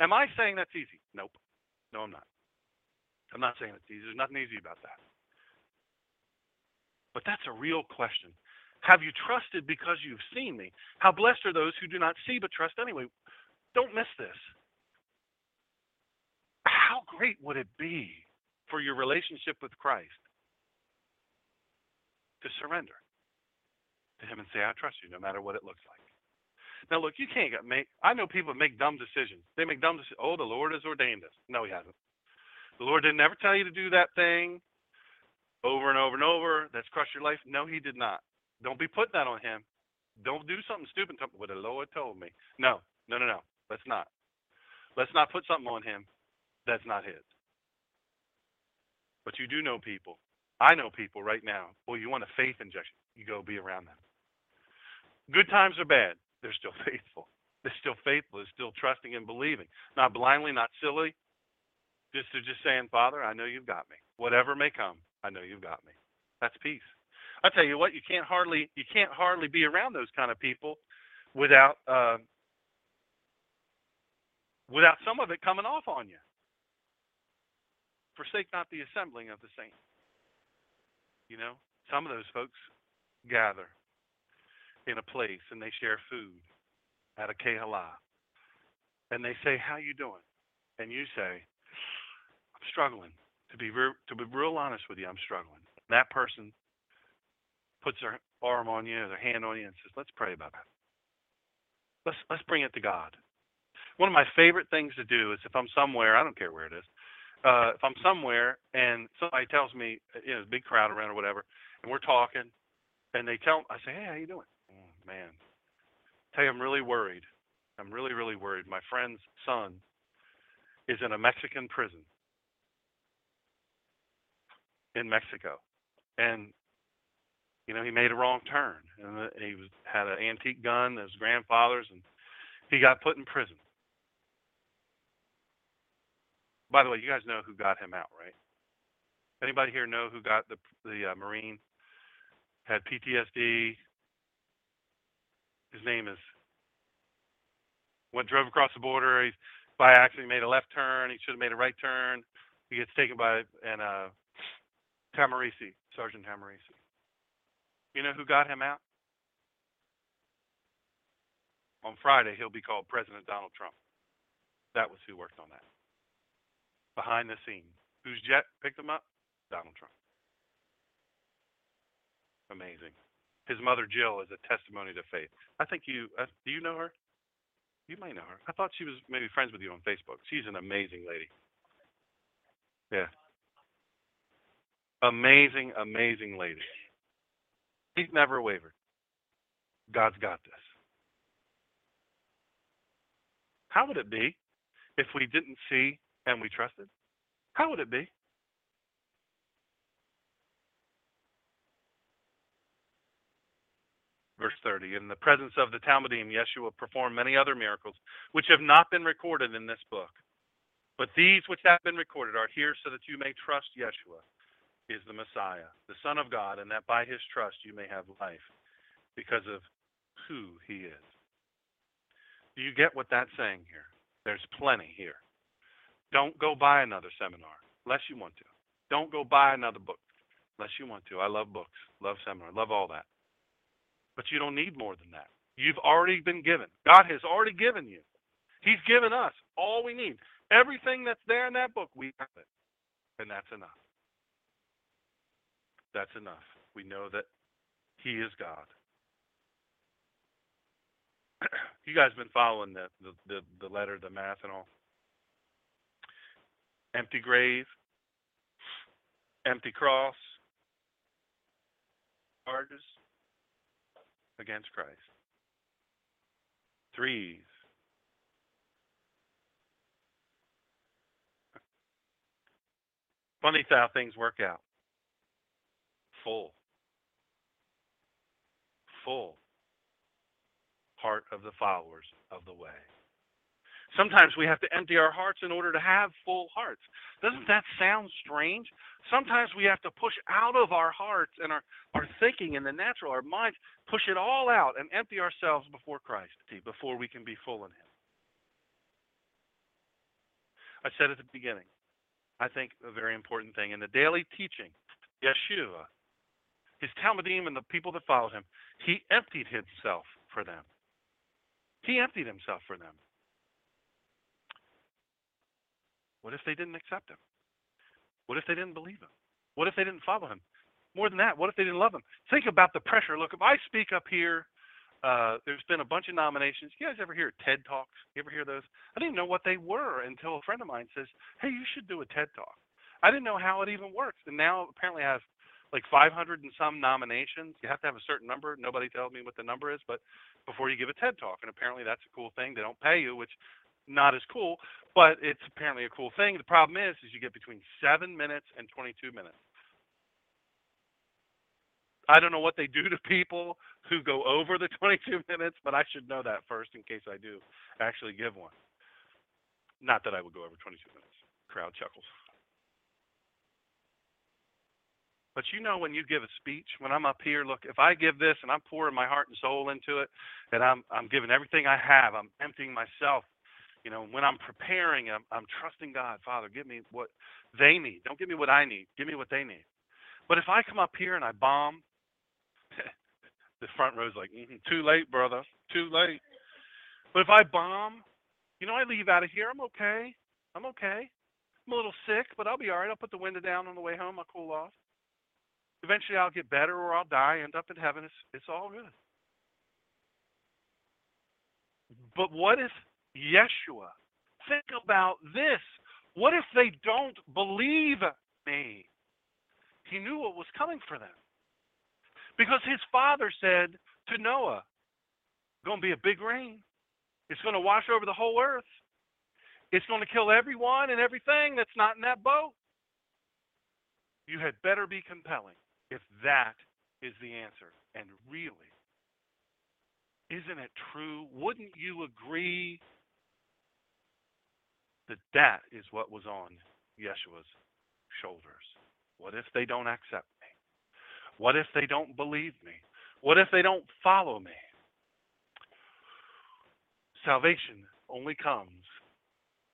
Am I saying that's easy? Nope. No, I'm not. I'm not saying it's easy. There's nothing easy about that. But that's a real question. Have you trusted because you've seen me? How blessed are those who do not see but trust anyway? Don't miss this. How great would it be for your relationship with Christ to surrender to Him and say, I trust you no matter what it looks like? Now, look, you can't make. I know people make dumb decisions. They make dumb decisions. Oh, the Lord has ordained this. No, He hasn't. The Lord didn't ever tell you to do that thing over and over and over. That's crushed your life. No, He did not. Don't be putting that on Him. Don't do something stupid. What the Lord told me. No, no, no, no. Let's not. Let's not put something on Him that's not His. But you do know people. I know people right now. Well, you want a faith injection. You go be around them. Good times are bad they're still faithful. They're still faithful. They're still trusting and believing. Not blindly, not silly. Just they're just saying, Father, I know you've got me. Whatever may come, I know you've got me. That's peace. I tell you what, you can't hardly you can't hardly be around those kind of people without uh, without some of it coming off on you. Forsake not the assembling of the saints. You know, some of those folks gather in a place and they share food at a kehala. And they say, "How you doing?" And you say, "I'm struggling." To be real, to be real honest with you, I'm struggling. That person puts their arm on you, their hand on you, and says, "Let's pray about that. Let's let's bring it to God." One of my favorite things to do is if I'm somewhere, I don't care where it is, uh, if I'm somewhere and somebody tells me, uh, you know, big crowd around or whatever, and we're talking, and they tell I say, hey, how you doing? Oh, man, tell you I'm really worried. I'm really really worried. My friend's son is in a Mexican prison in Mexico, and you know he made a wrong turn, and uh, he was had an antique gun, his grandfather's, and he got put in prison. By the way, you guys know who got him out, right? Anybody here know who got the the uh, Marine? Had PTSD. His name is. Went drove across the border. He by accident made a left turn. He should have made a right turn. He gets taken by and uh, Tahmooressi, Sergeant Tahmooressi. You know who got him out? On Friday, he'll be called President Donald Trump. That was who worked on that. Behind the scenes. Whose jet picked him up? Donald Trump. Amazing. His mother Jill is a testimony to faith. I think you uh, do you know her? You might know her. I thought she was maybe friends with you on Facebook. She's an amazing lady. Yeah. Amazing, amazing lady. He's never wavered. God's got this. How would it be if we didn't see and we trusted? How would it be? Verse 30 In the presence of the Talmidim, Yeshua performed many other miracles, which have not been recorded in this book. But these which have been recorded are here so that you may trust Yeshua is the Messiah, the Son of God, and that by his trust you may have life because of who he is. Do you get what that's saying here? There's plenty here. Don't go buy another seminar unless you want to. Don't go buy another book unless you want to. I love books, love seminar, love all that. But you don't need more than that. You've already been given. God has already given you. He's given us all we need. Everything that's there in that book, we have it. And that's enough. That's enough. We know that He is God. you guys been following the, the, the, the letter, the math, and all? Empty grave, empty cross, charges, against Christ. Threes. Funny how things work out. Full. Full heart of the followers of the way. Sometimes we have to empty our hearts in order to have full hearts. Doesn't that sound strange? Sometimes we have to push out of our hearts and our, our thinking and the natural, our minds, push it all out and empty ourselves before Christ before we can be full in Him. I said at the beginning, I think a very important thing in the daily teaching, Yeshua, his Talmidim and the people that followed him, he emptied himself for them. He emptied himself for them. What if they didn't accept him? What if they didn't believe him? What if they didn't follow him? More than that, what if they didn't love him? Think about the pressure. Look, if I speak up here, uh, there's been a bunch of nominations. You guys ever hear TED Talks? You ever hear those? I didn't know what they were until a friend of mine says, hey, you should do a TED Talk. I didn't know how it even works. And now apparently I have like 500 and some nominations. You have to have a certain number. Nobody tells me what the number is, but before you give a TED Talk. And apparently that's a cool thing. They don't pay you, which not as cool, but it's apparently a cool thing. The problem is, is you get between seven minutes and 22 minutes. I don't know what they do to people who go over the 22 minutes, but I should know that first in case I do actually give one. Not that I would go over 22 minutes. Crowd chuckles. But you know, when you give a speech, when I'm up here, look, if I give this and I'm pouring my heart and soul into it, and I'm I'm giving everything I have, I'm emptying myself you know, when I'm preparing, I'm, I'm trusting God. Father, give me what they need. Don't give me what I need. Give me what they need. But if I come up here and I bomb, the front row's like, mm-hmm, too late, brother. Too late. But if I bomb, you know, I leave out of here. I'm okay. I'm okay. I'm a little sick, but I'll be all right. I'll put the window down on the way home. I'll cool off. Eventually, I'll get better or I'll die, end up in heaven. It's, it's all good. But what if Yeshua. Think about this. What if they don't believe me? He knew what was coming for them. Because his father said to Noah, going to be a big rain. It's going to wash over the whole earth. It's going to kill everyone and everything that's not in that boat. You had better be compelling if that is the answer. And really, isn't it true? Wouldn't you agree that that is what was on Yeshua's shoulders? What if they don't accept me? What if they don't believe me? What if they don't follow me? Salvation only comes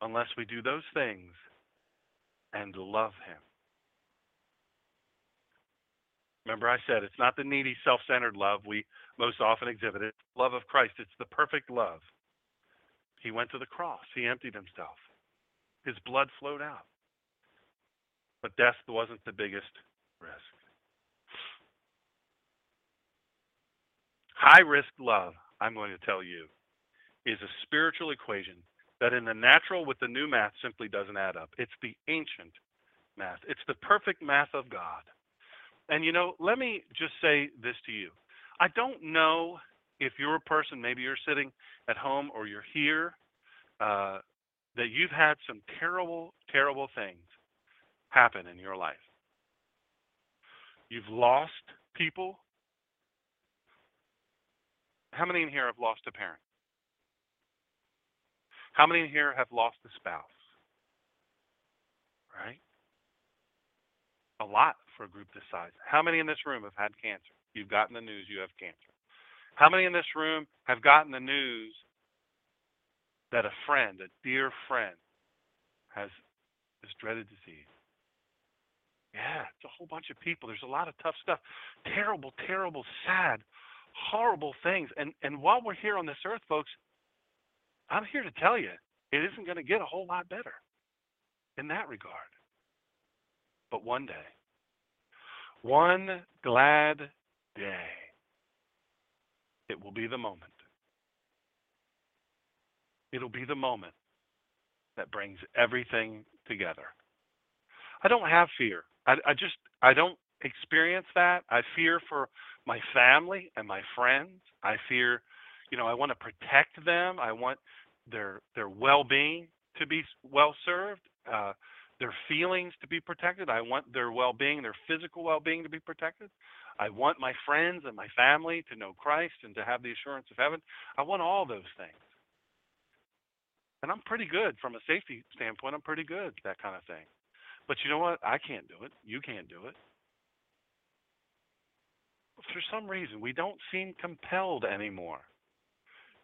unless we do those things and love Him. Remember, I said it's not the needy, self centered love we most often exhibit. It's love of Christ. It's the perfect love. He went to the cross, He emptied Himself, His blood flowed out. But death wasn't the biggest risk. High risk love, I'm going to tell you, is a spiritual equation that in the natural with the new math simply doesn't add up. It's the ancient math, it's the perfect math of God. And you know, let me just say this to you. I don't know if you're a person, maybe you're sitting at home or you're here, uh, that you've had some terrible, terrible things happen in your life. You've lost people. How many in here have lost a parent? How many in here have lost a spouse? Right? A lot for a group this size. How many in this room have had cancer? You've gotten the news you have cancer. How many in this room have gotten the news that a friend, a dear friend, has this dreaded disease? Yeah, it's a whole bunch of people. There's a lot of tough stuff. Terrible, terrible, sad, horrible things. And and while we're here on this earth, folks, I'm here to tell you, it isn't going to get a whole lot better in that regard. But one day, one glad day, it will be the moment. It'll be the moment that brings everything together. I don't have fear. I, I just I don't experience that. I fear for my family and my friends. I fear, you know, I want to protect them. I want their their well-being to be well served. Uh, their feelings to be protected. I want their well-being, their physical well-being to be protected. I want my friends and my family to know Christ and to have the assurance of heaven. I want all those things. And I'm pretty good from a safety standpoint. I'm pretty good that kind of thing. But you know what? I can't do it. You can't do it. For some reason, we don't seem compelled anymore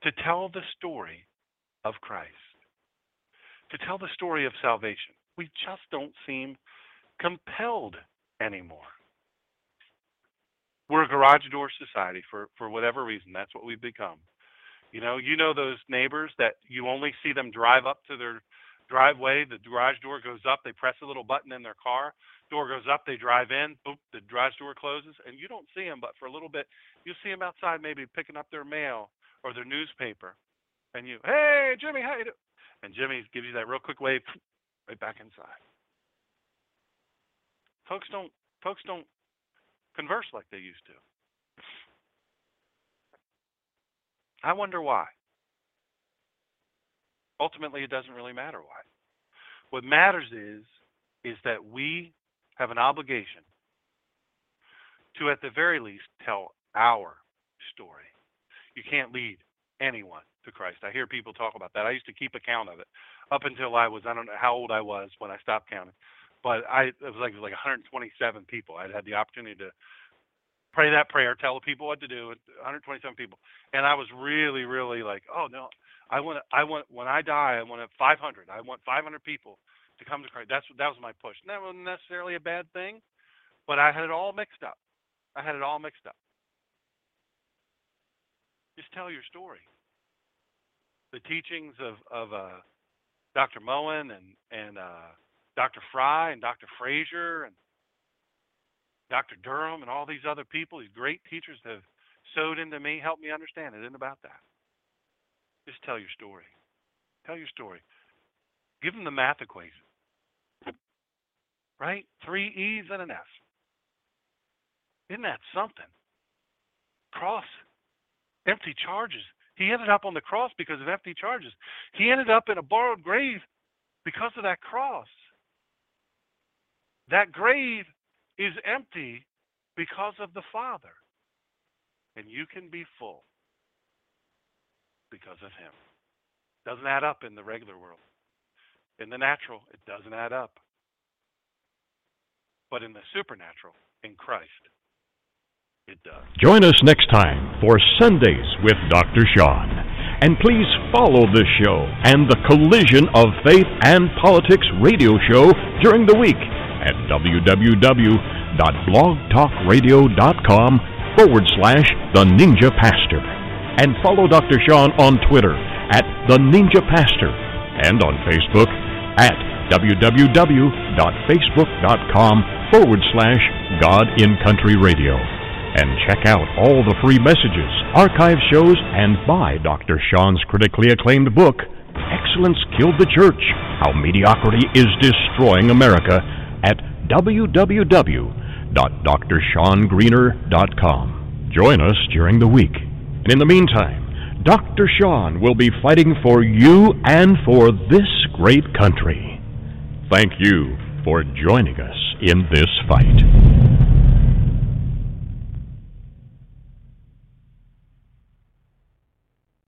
to tell the story of Christ, to tell the story of salvation. We just don't seem compelled anymore. We're a garage door society for, for whatever reason. That's what we've become. You know, you know those neighbors that you only see them drive up to their driveway, the garage door goes up, they press a little button in their car, door goes up, they drive in, boop, the garage door closes, and you don't see them, but for a little bit, you see them outside maybe picking up their mail or their newspaper, and you, hey Jimmy, how you doing? And Jimmy gives you that real quick wave, right back inside. Folks don't folks don't converse like they used to. I wonder why. Ultimately, it doesn't really matter why. What matters is is that we have an obligation to, at the very least, tell our story. You can't lead anyone to Christ. I hear people talk about that. I used to keep account of it up until I was I don't know how old I was when I stopped counting, but I it was like it was like 127 people. I'd had the opportunity to pray that prayer, tell the people what to do. 127 people, and I was really, really like, oh no, I want, I want when I die, I want 500. I want 500 people to come to Christ. That's that was my push. And that wasn't necessarily a bad thing, but I had it all mixed up. I had it all mixed up. Just tell your story. The teachings of of uh, Dr. Moen and and uh, Dr. Fry and Dr. Frazier and Dr. Durham and all these other people, these great teachers have sewed into me, helped me understand it isn't about that. Just tell your story. Tell your story. Give them the math equation. Right? Three E's and an F. Isn't that something? cross, empty charges. He ended up on the cross because of empty charges. He ended up in a borrowed grave because of that cross. That grave is empty because of the Father. And you can be full because of Him. Doesn't add up in the regular world. In the natural, it doesn't add up. But in the supernatural, in Christ, it does. Join us next time for Sundays with Dr. Sean. And please follow this show and the Collision of Faith and Politics radio show during the week at www.blogtalkradio.com forward slash The Ninja Pastor. And follow Dr. Sean on Twitter at The Ninja Pastor and on Facebook at www.facebook.com forward slash God in Country Radio. And check out all the free messages, archive shows, and buy Dr. Sean's critically acclaimed book, Excellence Killed the Church How Mediocrity is Destroying America, at www.drseangreener.com. Join us during the week. And in the meantime, Dr. Sean will be fighting for you and for this great country. Thank you for joining us in this fight.